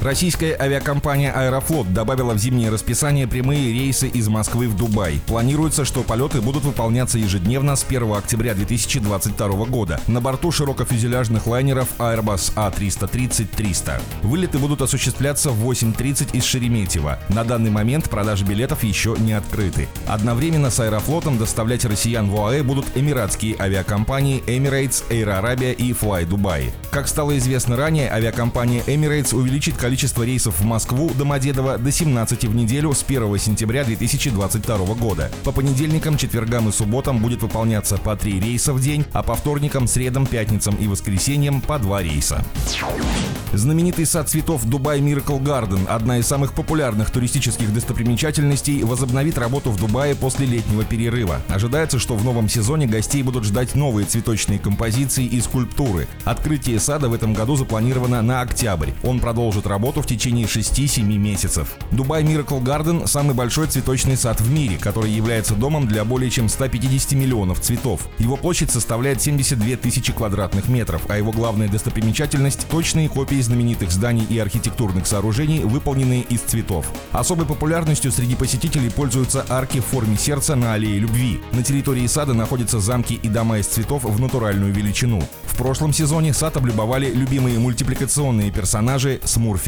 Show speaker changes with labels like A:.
A: Российская авиакомпания «Аэрофлот» добавила в зимнее расписание прямые рейсы из Москвы в Дубай. Планируется, что полеты будут выполняться ежедневно с 1 октября 2022 года на борту широкофюзеляжных лайнеров Airbus A330-300. Вылеты будут осуществляться в 8.30 из Шереметьево. На данный момент продажи билетов еще не открыты. Одновременно с «Аэрофлотом» доставлять россиян в ОАЭ будут эмиратские авиакомпании Emirates, Air Arabia и Fly Dubai. Как стало известно ранее, авиакомпания Emirates увеличит количество количество рейсов в Москву, Домодедово до 17 в неделю с 1 сентября 2022 года. По понедельникам, четвергам и субботам будет выполняться по 3 рейса в день, а по вторникам, средам, пятницам и воскресеньям по 2 рейса. Знаменитый сад цветов Дубай Miracle Garden, одна из самых популярных туристических достопримечательностей, возобновит работу в Дубае после летнего перерыва. Ожидается, что в новом сезоне гостей будут ждать новые цветочные композиции и скульптуры. Открытие сада в этом году запланировано на октябрь. Он продолжит работу в течение 6-7 месяцев. Дубай Miracle Garden – самый большой цветочный сад в мире, который является домом для более чем 150 миллионов цветов. Его площадь составляет 72 тысячи квадратных метров, а его главная достопримечательность – точные копии знаменитых зданий и архитектурных сооружений, выполненные из цветов. Особой популярностью среди посетителей пользуются арки в форме сердца на аллее любви. На территории сада находятся замки и дома из цветов в натуральную величину. В прошлом сезоне сад облюбовали любимые мультипликационные персонажи Смурфи